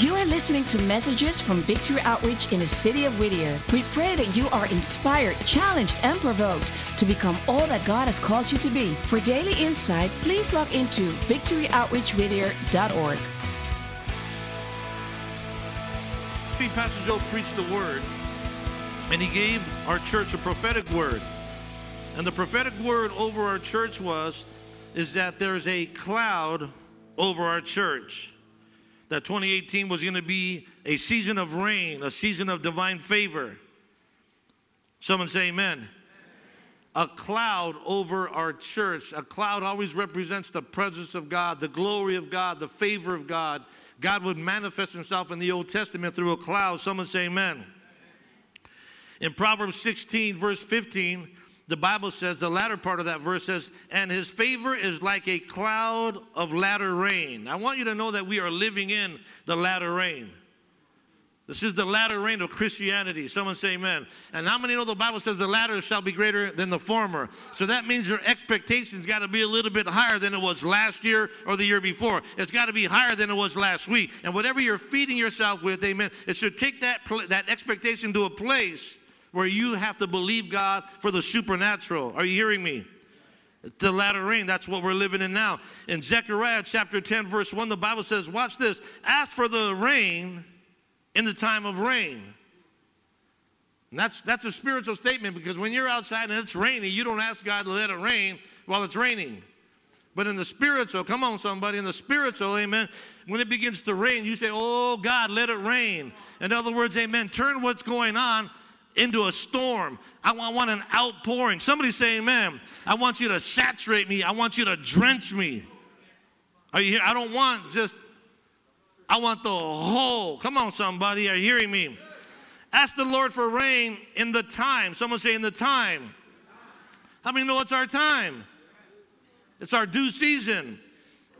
You are listening to messages from Victory Outreach in the city of Whittier. We pray that you are inspired, challenged, and provoked to become all that God has called you to be. For daily insight, please log into victoryoutreachwhittier.org. Pastor Joe preached the word, and he gave our church a prophetic word. And the prophetic word over our church was, is that there's a cloud over our church that 2018 was going to be a season of rain, a season of divine favor. Someone say amen. A cloud over our church. A cloud always represents the presence of God, the glory of God, the favor of God. God would manifest himself in the Old Testament through a cloud. Someone say amen. In Proverbs 16, verse 15, the Bible says, the latter part of that verse says, and his favor is like a cloud of latter rain. I want you to know that we are living in the latter rain. This is the latter rain of Christianity. Someone say amen. And how many know the Bible says the latter shall be greater than the former? So that means your expectations got to be a little bit higher than it was last year or the year before. It's got to be higher than it was last week. And whatever you're feeding yourself with, amen, it should take that, that expectation to a place where you have to believe God for the supernatural. Are you hearing me? The latter rain, that's what we're living in now. In Zechariah chapter 10, verse 1, the Bible says, Watch this, ask for the rain in the time of rain. And that's, that's a spiritual statement because when you're outside and it's rainy, you don't ask God to let it rain while it's raining. But in the spiritual, come on, somebody, in the spiritual, amen, when it begins to rain, you say, Oh, God, let it rain. In other words, amen, turn what's going on into a storm. I want an outpouring. Somebody say amen. I want you to saturate me. I want you to drench me. Are you here? I don't want just, I want the whole. Come on, somebody. Are you hearing me? Ask the Lord for rain in the time. Someone say in the time. How many know it's our time? It's our due season.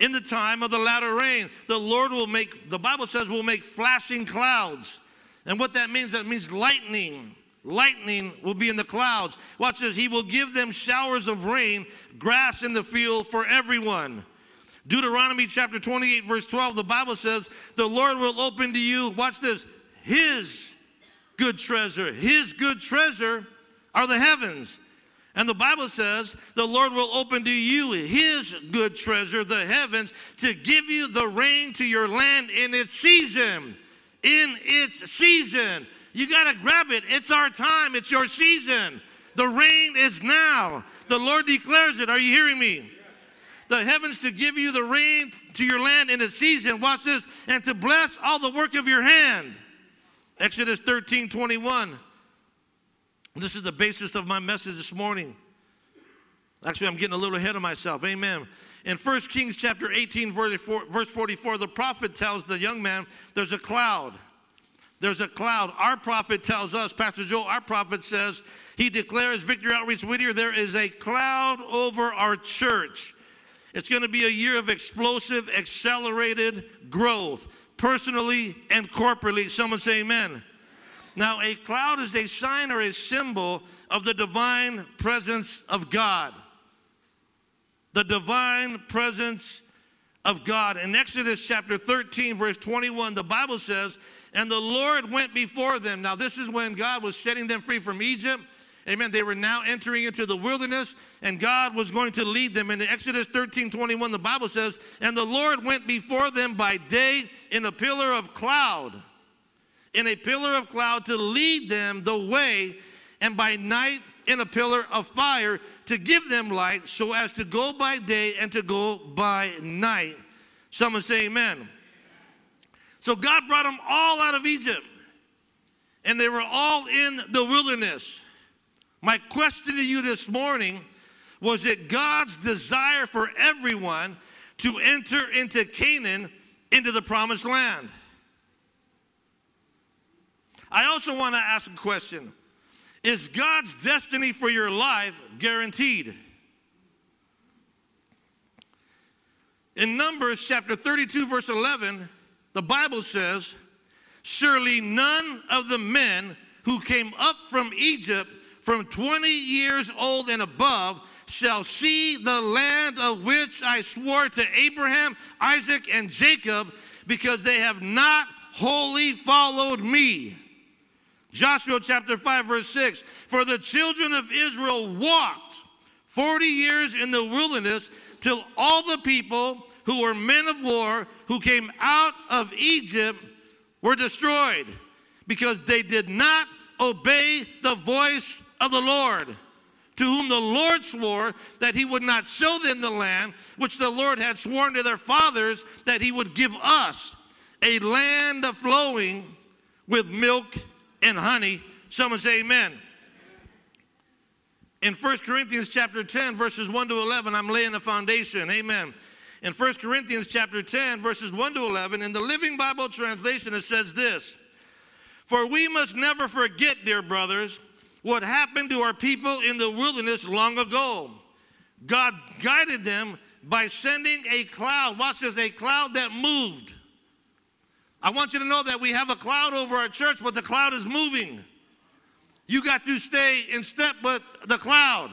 In the time of the latter rain, the Lord will make, the Bible says, will make flashing clouds. And what that means, that means lightning Lightning will be in the clouds. Watch this. He will give them showers of rain, grass in the field for everyone. Deuteronomy chapter 28, verse 12, the Bible says, The Lord will open to you, watch this, His good treasure. His good treasure are the heavens. And the Bible says, The Lord will open to you His good treasure, the heavens, to give you the rain to your land in its season. In its season. You got to grab it. It's our time, it's your season. The rain is now. The Lord declares it. Are you hearing me? The heavens to give you the rain to your land in its season. Watch this. And to bless all the work of your hand. Exodus 13 21. This is the basis of my message this morning. Actually, I'm getting a little ahead of myself. Amen. In 1 Kings chapter 18, verse 44, the prophet tells the young man, There's a cloud there's a cloud. Our prophet tells us, Pastor Joel, our prophet says, he declares, Victory Outreach Whittier, there is a cloud over our church. It's going to be a year of explosive, accelerated growth, personally and corporately. Someone say amen. Now, a cloud is a sign or a symbol of the divine presence of God. The divine presence of God. In Exodus chapter 13, verse 21, the Bible says, and the Lord went before them. Now, this is when God was setting them free from Egypt. Amen. They were now entering into the wilderness, and God was going to lead them. In Exodus 13 21, the Bible says, And the Lord went before them by day in a pillar of cloud, in a pillar of cloud to lead them the way, and by night in a pillar of fire to give them light, so as to go by day and to go by night. Someone say, Amen. So God brought them all out of Egypt, and they were all in the wilderness. My question to you this morning was it God's desire for everyone to enter into Canaan, into the promised land? I also want to ask a question Is God's destiny for your life guaranteed? In Numbers chapter 32, verse 11, the Bible says, Surely none of the men who came up from Egypt from 20 years old and above shall see the land of which I swore to Abraham, Isaac, and Jacob, because they have not wholly followed me. Joshua chapter 5, verse 6 For the children of Israel walked 40 years in the wilderness till all the people who were men of war who came out of Egypt were destroyed because they did not obey the voice of the Lord, to whom the Lord swore that he would not show them the land which the Lord had sworn to their fathers that he would give us, a land flowing with milk and honey. Someone say amen. In 1 Corinthians chapter 10, verses 1 to 11, I'm laying a foundation. Amen. In 1 Corinthians chapter 10, verses 1 to 11, in the Living Bible translation, it says this For we must never forget, dear brothers, what happened to our people in the wilderness long ago. God guided them by sending a cloud. Watch this, a cloud that moved. I want you to know that we have a cloud over our church, but the cloud is moving. You got to stay in step with the cloud.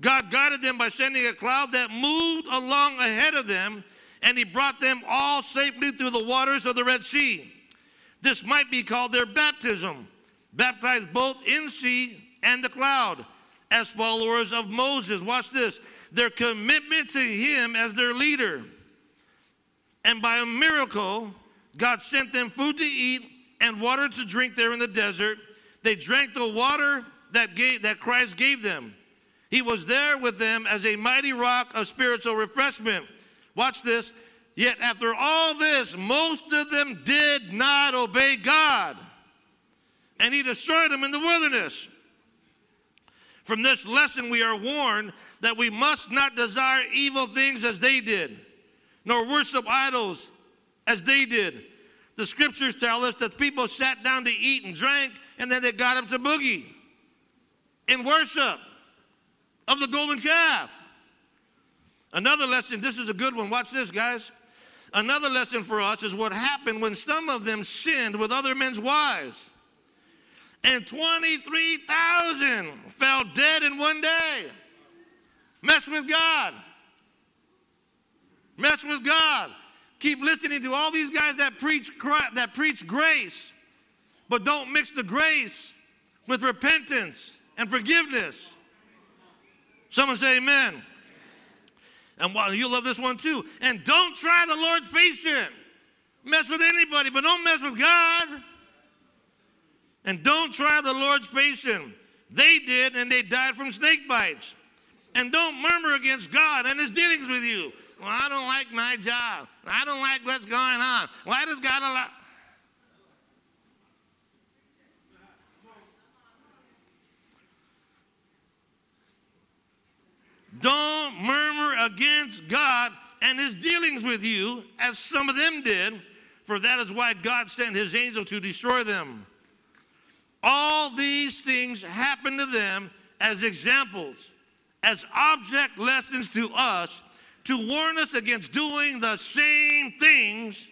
God guided them by sending a cloud that moved along ahead of them, and He brought them all safely through the waters of the Red Sea. This might be called their baptism, baptized both in sea and the cloud as followers of Moses. Watch this their commitment to Him as their leader. And by a miracle, God sent them food to eat and water to drink there in the desert. They drank the water that, gave, that Christ gave them. He was there with them as a mighty rock of spiritual refreshment. Watch this. Yet after all this, most of them did not obey God. And he destroyed them in the wilderness. From this lesson, we are warned that we must not desire evil things as they did, nor worship idols as they did. The scriptures tell us that people sat down to eat and drank, and then they got up to boogie in worship of the golden calf. Another lesson, this is a good one. Watch this, guys. Another lesson for us is what happened when some of them sinned with other men's wives. And 23,000 fell dead in one day. Mess with God. Mess with God. Keep listening to all these guys that preach that preach grace, but don't mix the grace with repentance and forgiveness. Someone say amen. And while you love this one too. And don't try the Lord's patience. Mess with anybody, but don't mess with God. And don't try the Lord's patience. They did, and they died from snake bites. And don't murmur against God and his dealings with you. Well, I don't like my job. I don't like what's going on. Why does God allow? Don't murmur against God and his dealings with you, as some of them did, for that is why God sent his angel to destroy them. All these things happened to them as examples, as object lessons to us, to warn us against doing the same things.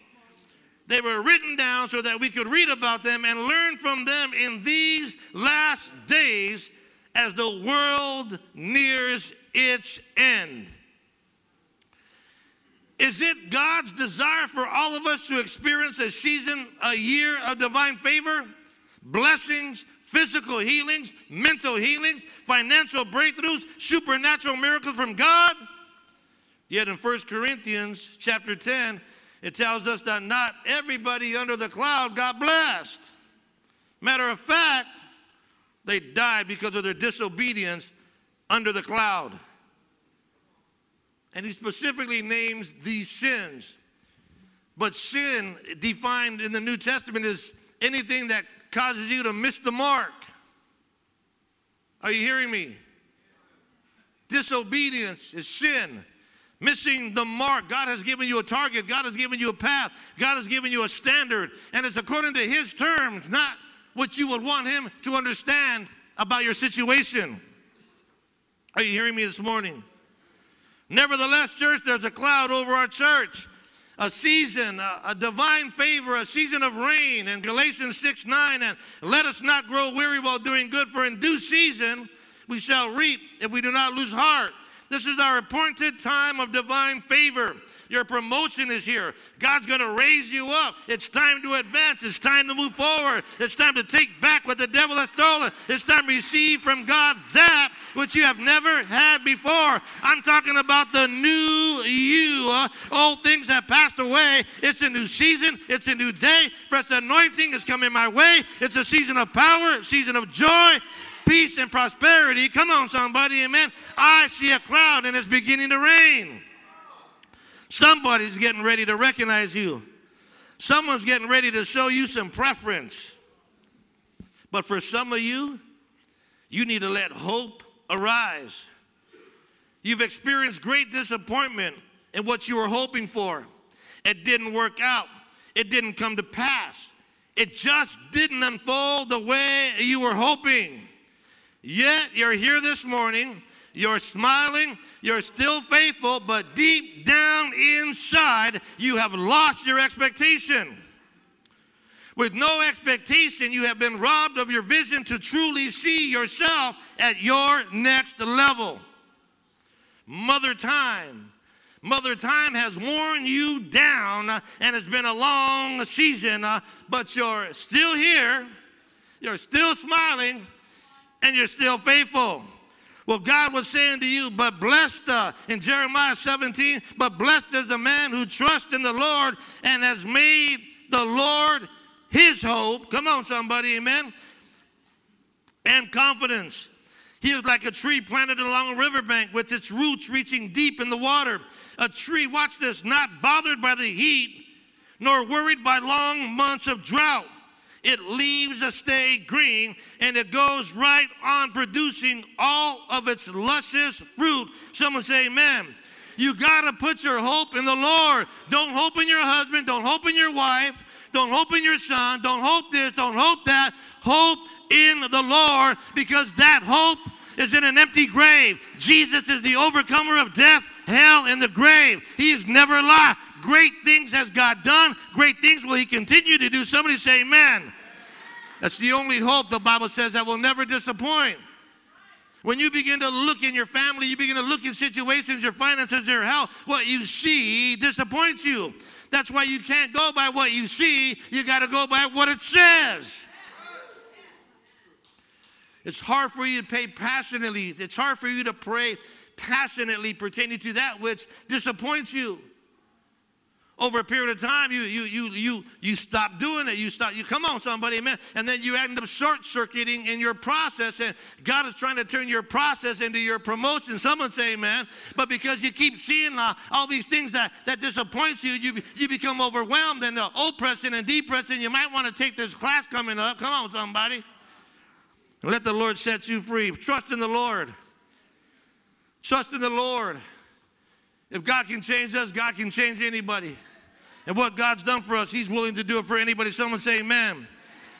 They were written down so that we could read about them and learn from them in these last days as the world nears its end. Is it God's desire for all of us to experience a season, a year of divine favor, blessings, physical healings, mental healings, financial breakthroughs, supernatural miracles from God? Yet in 1 Corinthians chapter 10, it tells us that not everybody under the cloud got blessed. Matter of fact, they died because of their disobedience under the cloud. And he specifically names these sins. But sin, defined in the New Testament, is anything that causes you to miss the mark. Are you hearing me? Disobedience is sin. Missing the mark. God has given you a target. God has given you a path. God has given you a standard. And it's according to His terms, not what you would want Him to understand about your situation. Are you hearing me this morning? Nevertheless, church, there's a cloud over our church, a season, a, a, divine favor, a season of rain. In Galatians 6 9, and let us not grow weary while doing good, for in due season we shall reap if we do not lose heart. This is our appointed time of divine favor. Your promotion is here. God's going to raise you up. It's time to advance. It's time to move forward. It's time to take back what the devil has stolen. It's time to receive from God that which you have never had before. I'm talking about the new you. Old things have passed away. It's a new season. It's a new day. Fresh anointing is coming my way. It's a season of power, season of joy, peace, and prosperity. Come on, somebody. Amen. I see a cloud and it's beginning to rain. Somebody's getting ready to recognize you. Someone's getting ready to show you some preference. But for some of you, you need to let hope arise. You've experienced great disappointment in what you were hoping for. It didn't work out, it didn't come to pass. It just didn't unfold the way you were hoping. Yet you're here this morning you're smiling, you're still faithful, but deep down inside, you have lost your expectation. With no expectation, you have been robbed of your vision to truly see yourself at your next level. Mother Time. Mother Time has worn you down, and it's been a long season, uh, but you're still here, you're still smiling, and you're still faithful. Well, God was saying to you, but blessed uh, in Jeremiah 17, but blessed is the man who trusts in the Lord and has made the Lord his hope. Come on, somebody, amen. And confidence. He is like a tree planted along a riverbank with its roots reaching deep in the water. A tree, watch this, not bothered by the heat nor worried by long months of drought it leaves a stay green and it goes right on producing all of its luscious fruit. Someone say, Amen. You got to put your hope in the Lord. Don't hope in your husband. Don't hope in your wife. Don't hope in your son. Don't hope this. Don't hope that. Hope in the Lord because that hope is in an empty grave. Jesus is the overcomer of death, hell, and the grave. He is never lied. Great things has God done. Great things will He continue to do. Somebody say, Amen. That's the only hope the Bible says that will never disappoint. When you begin to look in your family, you begin to look in situations, your finances, your health, what you see disappoints you. That's why you can't go by what you see, you got to go by what it says. It's hard for you to pay passionately, it's hard for you to pray passionately pertaining to that which disappoints you over a period of time you you you you you stop doing it. You stop you come on somebody amen. And then you end up short circuiting in your process. And god is trying to turn your process into your promotion. Someone say amen. But because you keep seeing uh, all these things that that disappoints you you you become overwhelmed and uh, oppressing and depressing. You might want to take this class coming up. Come on somebody. Let the lord set you free. Trust in the lord. Trust in the lord. If God can change us, God can change anybody. And what God's done for us, He's willing to do it for anybody. Someone say, Amen.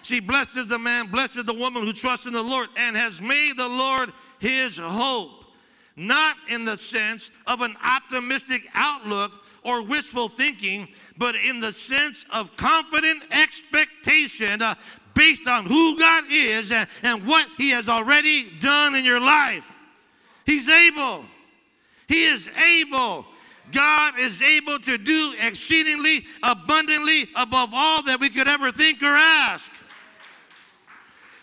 See, blessed is the man, blessed is the woman who trusts in the Lord and has made the Lord his hope. Not in the sense of an optimistic outlook or wishful thinking, but in the sense of confident expectation uh, based on who God is and, and what He has already done in your life. He's able. He is able. God is able to do exceedingly abundantly above all that we could ever think or ask.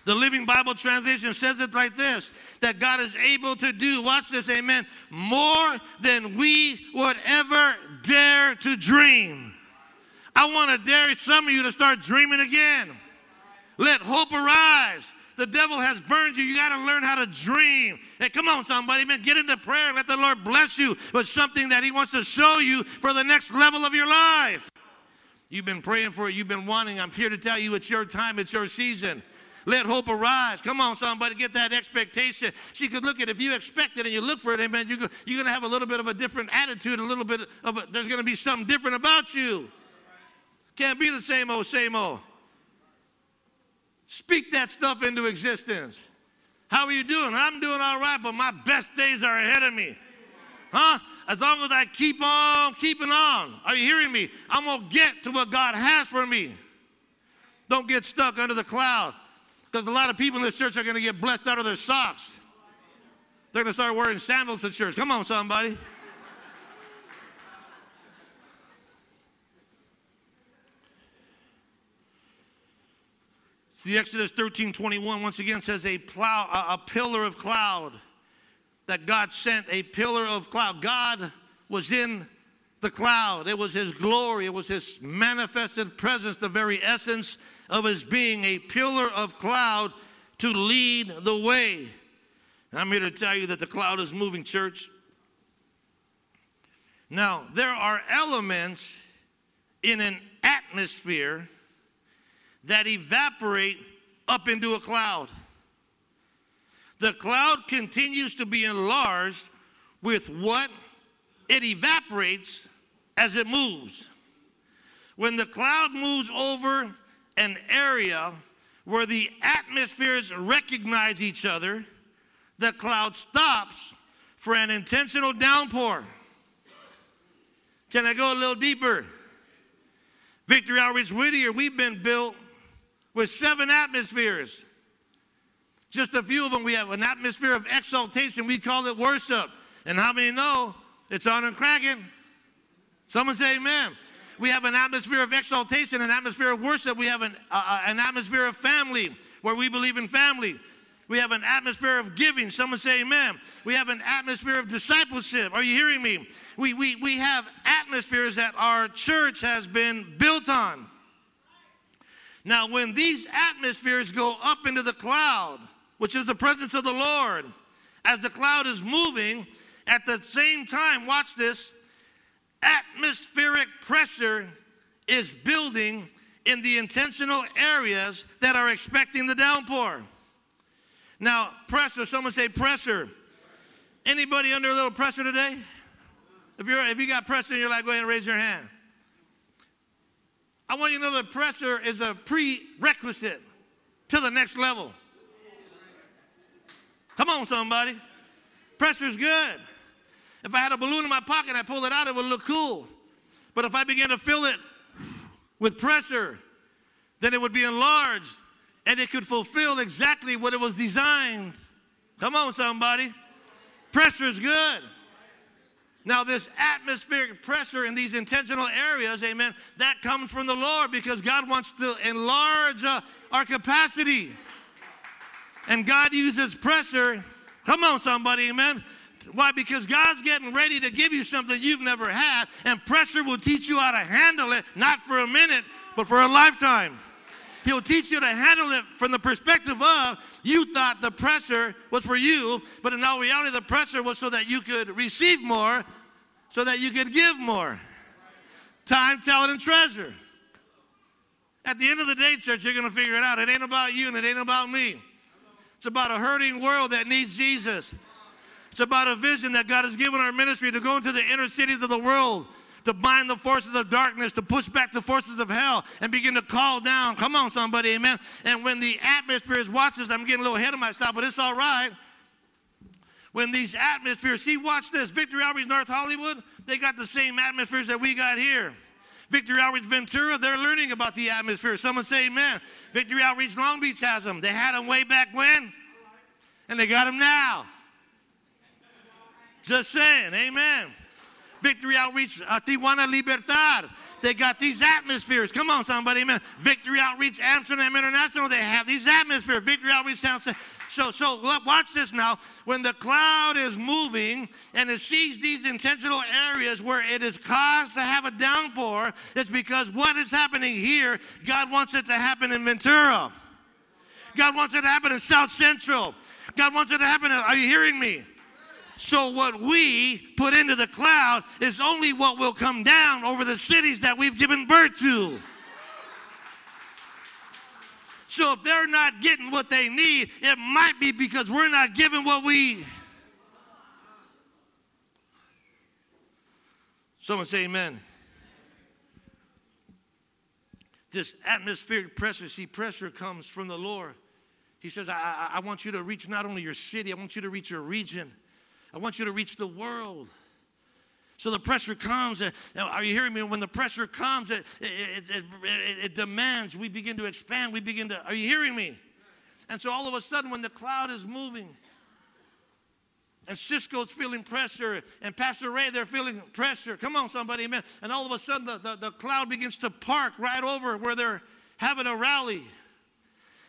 The Living Bible translation says it like this that God is able to do, watch this, amen, more than we would ever dare to dream. I want to dare some of you to start dreaming again. Let hope arise. The devil has burned you. You got to learn how to dream. Hey, come on, somebody, man. Get into prayer. Let the Lord bless you with something that He wants to show you for the next level of your life. You've been praying for it. You've been wanting. I'm here to tell you it's your time. It's your season. Let hope arise. Come on, somebody, get that expectation. She could look at it. if you expect it and you look for it, amen, you're, you're going to have a little bit of a different attitude, a little bit of a, there's going to be something different about you. Can't be the same old, same old. Speak that stuff into existence. How are you doing? I'm doing all right, but my best days are ahead of me. Huh? As long as I keep on keeping on. Are you hearing me? I'm going to get to what God has for me. Don't get stuck under the cloud. Because a lot of people in this church are going to get blessed out of their socks. They're going to start wearing sandals to church. Come on, somebody. See, Exodus 13 21 once again says a, plow, a, a pillar of cloud that God sent, a pillar of cloud. God was in the cloud. It was his glory, it was his manifested presence, the very essence of his being, a pillar of cloud to lead the way. I'm here to tell you that the cloud is moving, church. Now, there are elements in an atmosphere that evaporate up into a cloud. The cloud continues to be enlarged with what it evaporates as it moves. When the cloud moves over an area where the atmospheres recognize each other, the cloud stops for an intentional downpour. Can I go a little deeper? Victory Outreach Whittier, we've been built with seven atmospheres. Just a few of them, we have an atmosphere of exaltation. We call it worship. And how many know it's on and cracking? Someone say amen. We have an atmosphere of exaltation, an atmosphere of worship. We have an, uh, an atmosphere of family where we believe in family. We have an atmosphere of giving. Someone say amen. We have an atmosphere of discipleship. Are you hearing me? We, we, we have atmospheres that our church has been built on. Now, when these atmospheres go up into the cloud, which is the presence of the Lord, as the cloud is moving, at the same time, watch this, atmospheric pressure is building in the intentional areas that are expecting the downpour. Now, pressure, someone say pressure. Anybody under a little pressure today? If, you're, if you got pressure in your life, go ahead and raise your hand. I want you to know that pressure is a prerequisite to the next level. Come on, somebody. Pressure is good. If I had a balloon in my pocket and I pulled it out, it would look cool. But if I began to fill it with pressure, then it would be enlarged and it could fulfill exactly what it was designed. Come on, somebody. Pressure is good. Now, this atmospheric pressure in these intentional areas, amen, that comes from the Lord because God wants to enlarge uh, our capacity. And God uses pressure. Come on, somebody, amen. Why? Because God's getting ready to give you something you've never had, and pressure will teach you how to handle it, not for a minute, but for a lifetime. He'll teach you to handle it from the perspective of you thought the pressure was for you, but in all reality, the pressure was so that you could receive more, so that you could give more. Time, talent, and treasure. At the end of the day, church, you're going to figure it out. It ain't about you and it ain't about me. It's about a hurting world that needs Jesus. It's about a vision that God has given our ministry to go into the inner cities of the world to bind the forces of darkness, to push back the forces of hell, and begin to call down. Come on, somebody, amen. And when the atmosphere is watches, I'm getting a little ahead of myself, but it's all right. When these atmospheres, see, watch this. Victory Outreach North Hollywood, they got the same atmospheres that we got here. Victory Outreach Ventura, they're learning about the atmosphere. Someone say amen. Victory Outreach Long Beach has them. They had them way back when, and they got them now. Just saying, amen. Victory Outreach uh, Tijuana Libertad. They got these atmospheres. Come on, somebody, amen. Victory Outreach Amsterdam International, they have these atmospheres. Victory Outreach Sound. So, so watch this now. When the cloud is moving and it sees these intentional areas where it is caused to have a downpour, it's because what is happening here, God wants it to happen in Ventura. God wants it to happen in South Central. God wants it to happen. In, are you hearing me? So, what we put into the cloud is only what will come down over the cities that we've given birth to. So, if they're not getting what they need, it might be because we're not giving what we. Someone say amen. This atmospheric pressure, see, pressure comes from the Lord. He says, I, I, I want you to reach not only your city, I want you to reach your region. I want you to reach the world. So the pressure comes. Uh, are you hearing me? When the pressure comes, it, it, it, it, demands. We begin to expand. We begin to. Are you hearing me? And so all of a sudden, when the cloud is moving, and Cisco's feeling pressure, and Pastor Ray, they're feeling pressure. Come on, somebody, amen. And all of a sudden, the, the, the cloud begins to park right over where they're having a rally.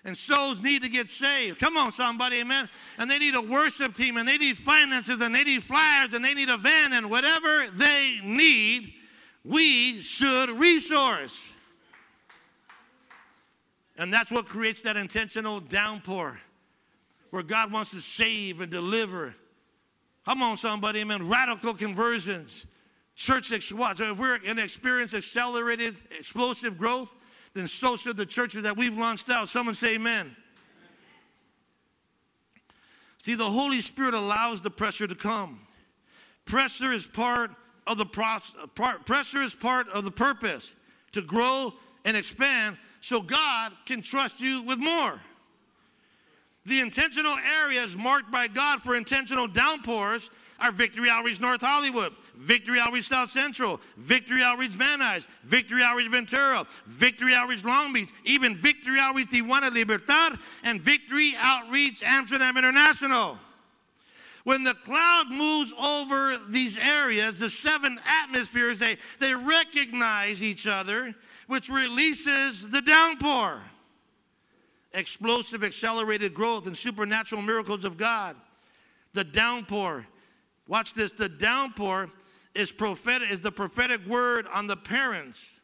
And souls need to get saved. Come on, somebody, amen. And they need a worship team, and they need finances, and they need flyers, and they need a van, and whatever they need, we should resource. And that's what creates that intentional downpour where God wants to save and deliver. Come on, somebody, amen. Radical conversions. Church, what? So if we're going to experience accelerated, explosive growth, then so should the churches that we've launched out. Someone say amen. See, the Holy Spirit allows the pressure to come. Pressure is part of the process, part, pressure is part of the purpose to grow and expand so God can trust you with more. The intentional areas marked by God for intentional downpours are Victory Outreach North Hollywood, Victory Outreach South Central, Victory Outreach Van Nuys, Victory Outreach Ventura, Victory Outreach Long Beach, even Victory Outreach Tijuana Libertad, and Victory Outreach Amsterdam International. When the cloud moves over these areas, the seven atmospheres, they, they recognize each other, which releases the downpour. Explosive, accelerated growth and supernatural miracles of God. The downpour Watch this. The downpour is prophetic, is the prophetic word on the parents.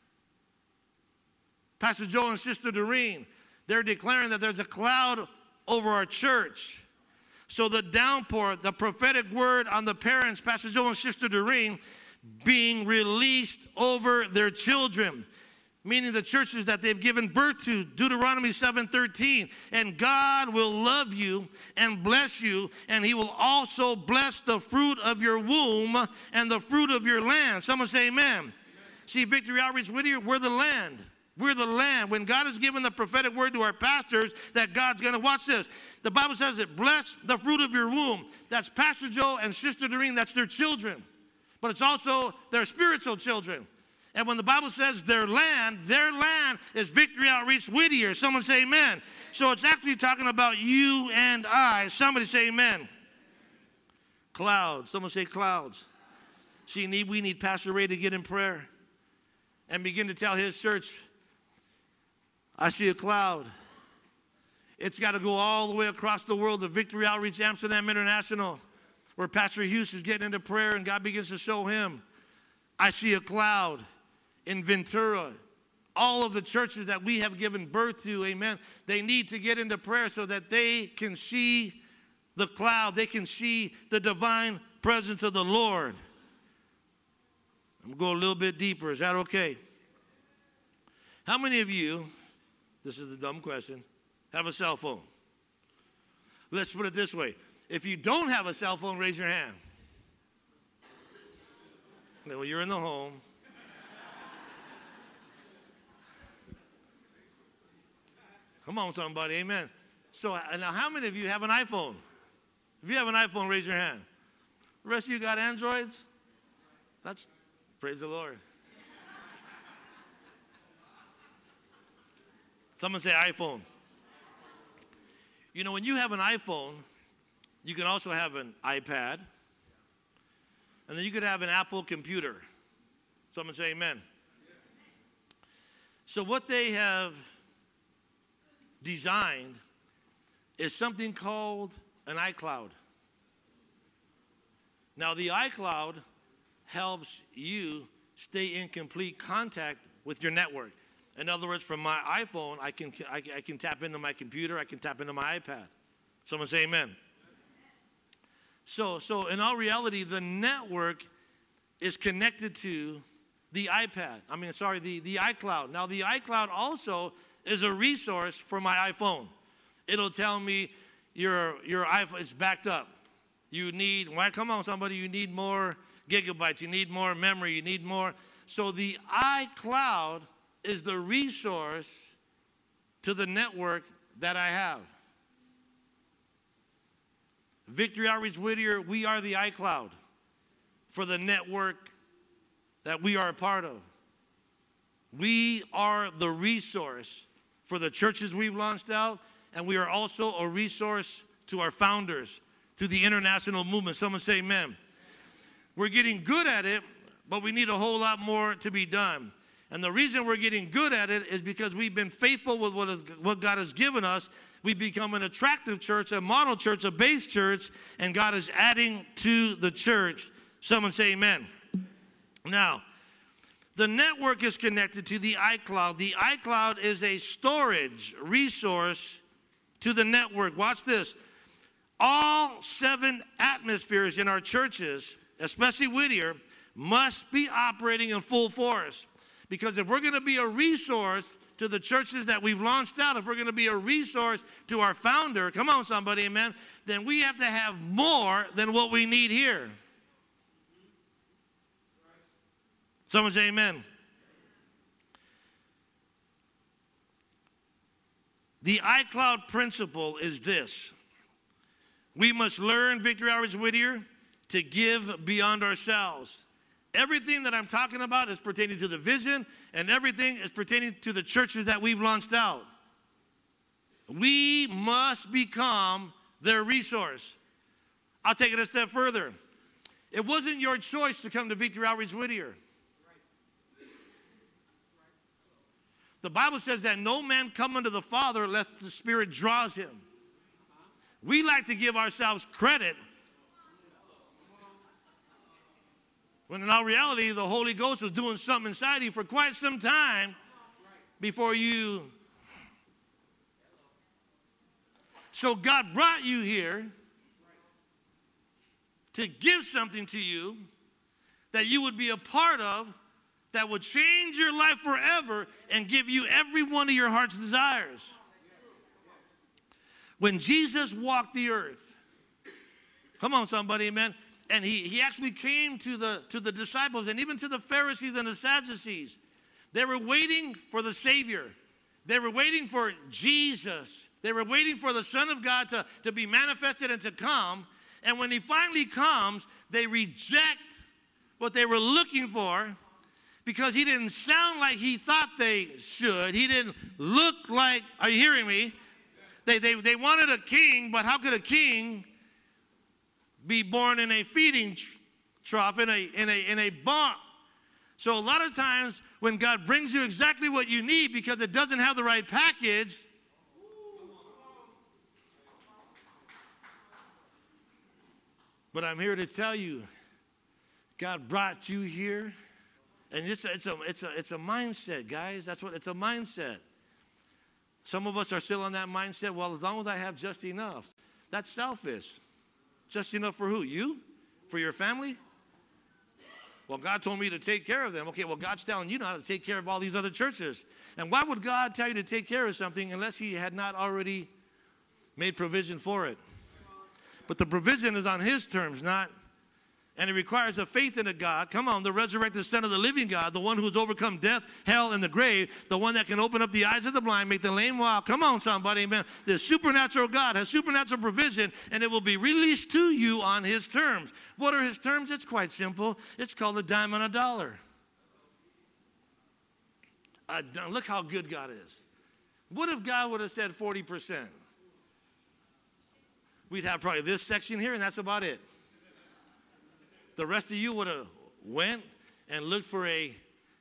Pastor Joe and Sister Doreen, they're declaring that there's a cloud over our church. So the downpour, the prophetic word on the parents, Pastor Joe and Sister Doreen, being released over their children meaning the churches that they've given birth to deuteronomy 7.13 and god will love you and bless you and he will also bless the fruit of your womb and the fruit of your land. Someone say amen, amen. see victory outreach whittier we're the land. We're the land. When god has given the prophetic word to our pastors that god's going to watch this. The bible says it bless the fruit of your womb. That's pastor joe and sister doreen that's their children. But it's also their spiritual children and when the Bible says their land, their land is Victory Outreach Whittier. Someone say amen. So it's actually talking about you and I. Somebody say amen. Clouds. Someone say clouds. See, we need Pastor Ray to get in prayer and begin to tell his church, I see a cloud. It's got to go all the way across the world to Victory Outreach Amsterdam International, where Pastor Hughes is getting into prayer and God begins to show him. I see a cloud in Ventura, all of the churches that we have given birth to, amen, they need to get into prayer so that they can see the cloud, they can see the divine presence of the Lord. I'm going a little bit deeper. Is that okay? How many of you, this is a dumb question, have a cell phone? Let's put it this way if you don't have a cell phone, raise your hand. Well, you're in the home. Come on, somebody, amen. So uh, now, how many of you have an iPhone? If you have an iPhone, raise your hand. The rest of you got Androids? That's praise the Lord. Someone say iPhone. You know, when you have an iPhone, you can also have an iPad, and then you could have an Apple computer. Someone say amen. So, what they have designed is something called an iCloud. Now, the iCloud helps you stay in complete contact with your network. In other words, from my iPhone, I can, I, I can tap into my computer, I can tap into my iPad. Someone say amen. So, so in all reality, the network is connected to the iPad. I mean, sorry, the, the iCloud. Now, the iCloud also is a resource for my iPhone. It'll tell me your, your iPhone is backed up. You need, why come on, somebody, you need more gigabytes, you need more memory, you need more. So the iCloud is the resource to the network that I have. Victory Outreach Whittier, we are the iCloud for the network that we are a part of. We are the resource for the churches we've launched out, and we are also a resource to our founders, to the international movement. Someone say amen. We're getting good at it, but we need a whole lot more to be done. And the reason we're getting good at it is because we've been faithful with what, is, what God has given us. We've become an attractive church, a model church, a base church, and God is adding to the church. Someone say amen. Now, the network is connected to the iCloud. The iCloud is a storage resource to the network. Watch this. All seven atmospheres in our churches, especially Whittier, must be operating in full force. Because if we're going to be a resource to the churches that we've launched out, if we're going to be a resource to our founder, come on, somebody, amen, then we have to have more than what we need here. Someone say amen. The iCloud principle is this we must learn, Victory Outreach Whittier, to give beyond ourselves. Everything that I'm talking about is pertaining to the vision, and everything is pertaining to the churches that we've launched out. We must become their resource. I'll take it a step further. It wasn't your choice to come to Victory Outreach Whittier. The Bible says that no man come unto the Father unless the Spirit draws him. We like to give ourselves credit When in all reality, the Holy Ghost was doing something inside you for quite some time before you. So God brought you here to give something to you that you would be a part of that will change your life forever and give you every one of your heart's desires. When Jesus walked the earth, come on, somebody, amen and he, he actually came to the, to the disciples and even to the Pharisees and the Sadducees. They were waiting for the Savior. They were waiting for Jesus. They were waiting for the Son of God to, to be manifested and to come. And when he finally comes, they reject what they were looking for because he didn't sound like he thought they should. He didn't look like, are you hearing me? They, they, they wanted a king, but how could a king be born in a feeding trough, in a, in a, in a barn. So a lot of times when God brings you exactly what you need because it doesn't have the right package, but I'm here to tell you, God brought you here. And it's a, it's a, it's a, it's a mindset, guys. That's what it's a mindset. Some of us are still on that mindset. Well, as long as I have just enough, that's selfish. Just enough for who? You? For your family? Well, God told me to take care of them. Okay, well, God's telling you how to take care of all these other churches. And why would God tell you to take care of something unless He had not already made provision for it? But the provision is on His terms, not and it requires a faith in a God, come on, the resurrected Son of the living God, the one who's overcome death, hell, and the grave, the one that can open up the eyes of the blind, make the lame walk. Come on, somebody, amen. The supernatural God has supernatural provision, and it will be released to you on his terms. What are his terms? It's quite simple. It's called a dime on a dollar. Uh, look how good God is. What if God would have said 40%? We'd have probably this section here, and that's about it the rest of you would have went and looked for a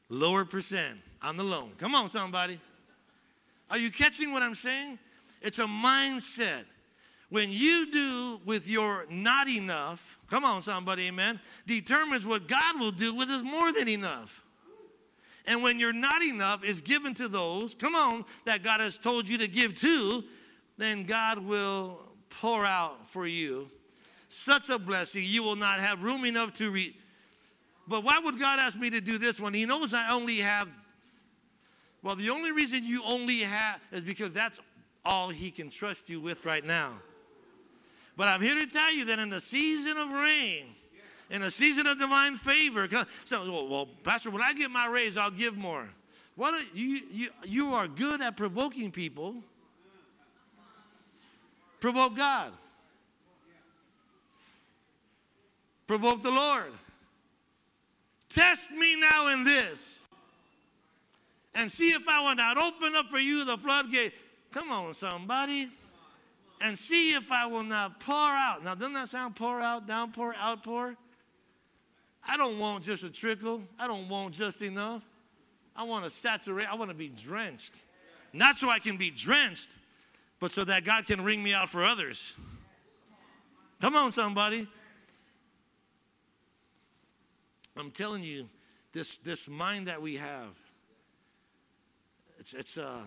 lower percent on the loan. Come on, somebody. Are you catching what I'm saying? It's a mindset. When you do with your not enough, come on, somebody, amen, determines what God will do with his more than enough. And when your not enough is given to those, come on, that God has told you to give to, then God will pour out for you such a blessing, you will not have room enough to read. But why would God ask me to do this when He knows I only have? Well, the only reason you only have is because that's all He can trust you with right now. But I'm here to tell you that in the season of rain, in a season of divine favor, so well, Pastor, when I get my raise, I'll give more. What are, you, you, you are good at provoking people. Provoke God. Provoke the Lord. Test me now in this and see if I will not open up for you the floodgate. Come on, somebody. And see if I will not pour out. Now, doesn't that sound pour out, downpour, outpour? I don't want just a trickle. I don't want just enough. I want to saturate, I want to be drenched. Not so I can be drenched, but so that God can wring me out for others. Come on, somebody. I'm telling you, this, this mind that we have, it's, it's uh,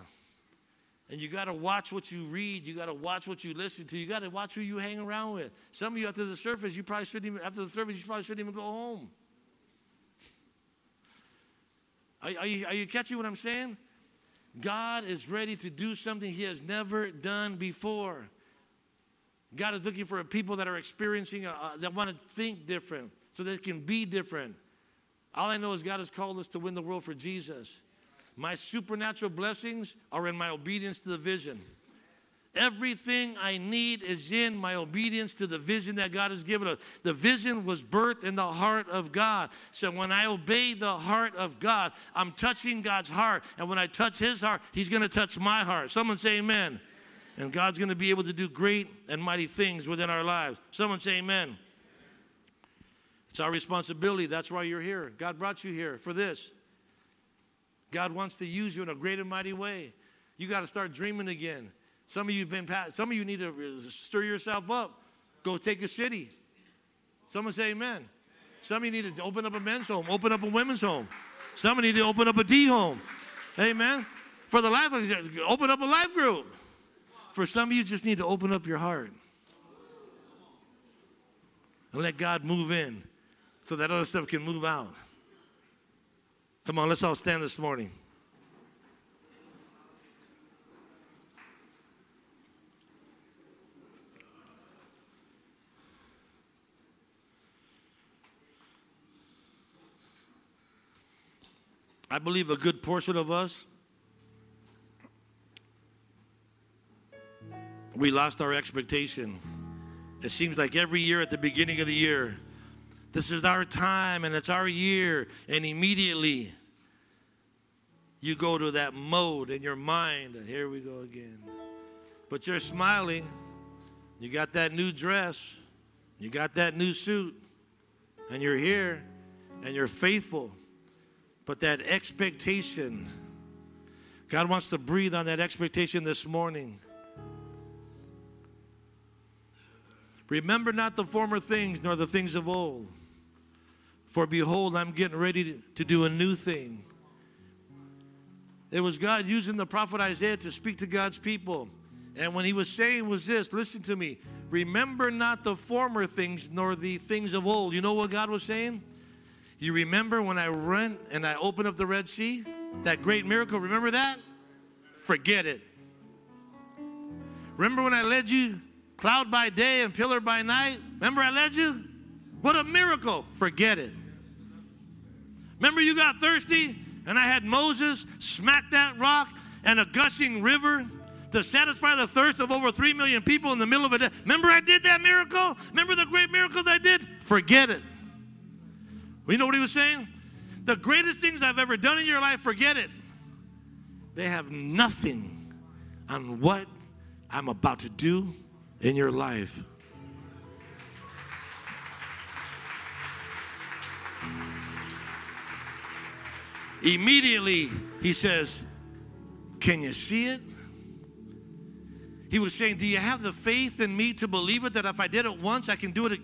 and you got to watch what you read. You got to watch what you listen to. You got to watch who you hang around with. Some of you after the surface, you probably shouldn't even, after the service, you probably shouldn't even go home. Are, are, you, are you catching what I'm saying? God is ready to do something he has never done before. God is looking for people that are experiencing, a, a, that want to think different so they can be different. All I know is God has called us to win the world for Jesus. My supernatural blessings are in my obedience to the vision. Everything I need is in my obedience to the vision that God has given us. The vision was birthed in the heart of God. So when I obey the heart of God, I'm touching God's heart. And when I touch His heart, He's going to touch my heart. Someone say amen. And God's going to be able to do great and mighty things within our lives. Someone say amen. It's our responsibility. That's why you're here. God brought you here for this. God wants to use you in a great and mighty way. You got to start dreaming again. Some of you been past, some of you need to stir yourself up. Go take a city. Someone say amen. Some of you need to open up a men's home, open up a women's home. Some of you need to open up a D home. Amen. For the life, of you, open up a life group. For some of you, just need to open up your heart and let God move in so that other stuff can move out. Come on, let's all stand this morning. I believe a good portion of us, we lost our expectation. It seems like every year at the beginning of the year, this is our time and it's our year. And immediately you go to that mode in your mind. Here we go again. But you're smiling. You got that new dress. You got that new suit. And you're here and you're faithful. But that expectation, God wants to breathe on that expectation this morning. Remember not the former things nor the things of old. For behold, I'm getting ready to do a new thing. It was God using the prophet Isaiah to speak to God's people. And when he was saying was this, listen to me. Remember not the former things nor the things of old. You know what God was saying? You remember when I went and I opened up the Red Sea? That great miracle. Remember that? Forget it. Remember when I led you cloud by day and pillar by night? Remember I led you? What a miracle. Forget it. Remember, you got thirsty and I had Moses smack that rock and a gushing river to satisfy the thirst of over 3 million people in the middle of a day. Remember, I did that miracle? Remember the great miracles I did? Forget it. Well, you know what he was saying? The greatest things I've ever done in your life, forget it. They have nothing on what I'm about to do in your life. Immediately, he says, Can you see it? He was saying, Do you have the faith in me to believe it that if I did it once, I can do it?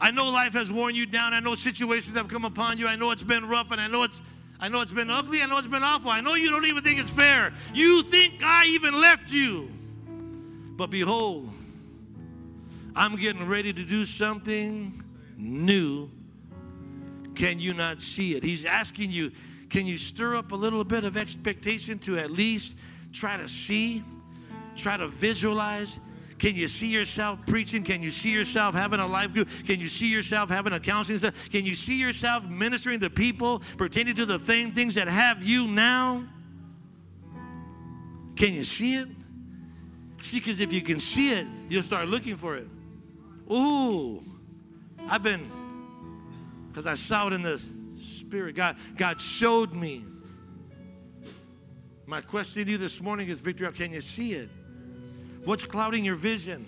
I know life has worn you down. I know situations have come upon you. I know it's been rough and I know it's I know it's been ugly. I know it's been awful. I know you don't even think it's fair. You think I even left you. But behold, I'm getting ready to do something new can you not see it? He's asking you, can you stir up a little bit of expectation to at least try to see, try to visualize? Can you see yourself preaching? Can you see yourself having a life group? Can you see yourself having a counseling stuff? Can you see yourself ministering to people pertaining to the same things that have you now? Can you see it? See, because if you can see it, you'll start looking for it. Ooh, I've been because I saw it in the spirit. God, God showed me. My question to you this morning is, Victor, can you see it? What's clouding your vision?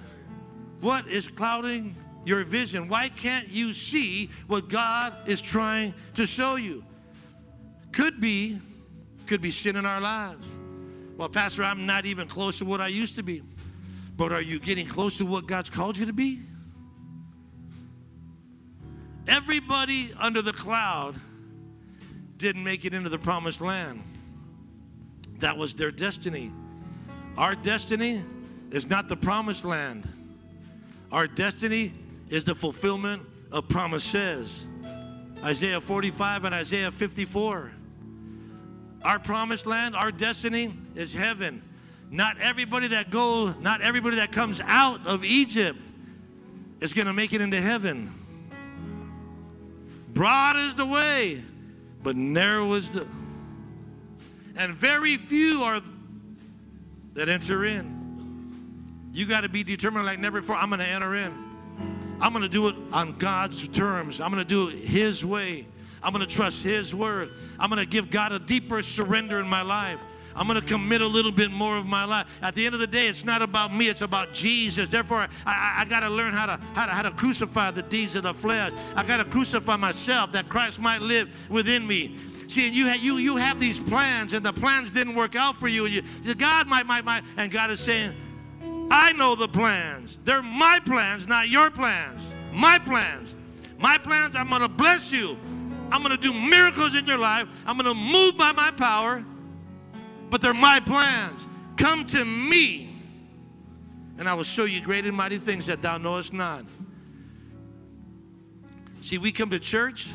What is clouding your vision? Why can't you see what God is trying to show you? Could be, could be sin in our lives. Well, Pastor, I'm not even close to what I used to be. But are you getting close to what God's called you to be? Everybody under the cloud didn't make it into the promised land. That was their destiny. Our destiny is not the promised land. Our destiny is the fulfillment of promises. Isaiah 45 and Isaiah 54. Our promised land, our destiny is heaven. Not everybody that goes, not everybody that comes out of Egypt is going to make it into heaven. Broad is the way, but narrow is the and very few are that enter in. You got to be determined like never before. I'm going to enter in. I'm going to do it on God's terms. I'm going to do it His way. I'm going to trust His word. I'm going to give God a deeper surrender in my life. I'm going to commit a little bit more of my life. At the end of the day, it's not about me, it's about Jesus. Therefore, I, I, I got to learn how to, how, to, how to crucify the deeds of the flesh. I got to crucify myself that Christ might live within me. See, you, ha- you, you have these plans, and the plans didn't work out for you. You God might, might, might. And God is saying, I know the plans. They're my plans, not your plans. My plans. My plans, I'm going to bless you. I'm going to do miracles in your life. I'm going to move by my power but they're my plans. Come to me, and I will show you great and mighty things that thou knowest not. See, we come to church,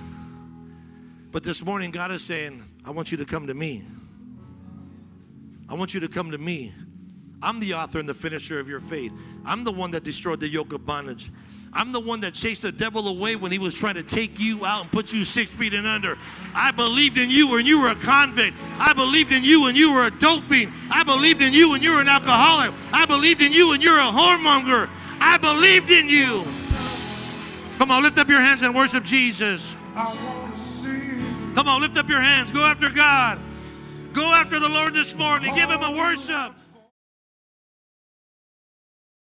but this morning God is saying, I want you to come to me. I want you to come to me. I'm the author and the finisher of your faith. I'm the one that destroyed the yoke of bondage. I'm the one that chased the devil away when he was trying to take you out and put you six feet and under. I believed in you when you were a convict. I believed in you when you were a dope fiend. I believed in you when you were an alcoholic. I believed in you when you're a whoremonger. I believed in you. Come on, lift up your hands and worship Jesus. Come on, lift up your hands. Go after God. Go after the Lord this morning. Give him a worship.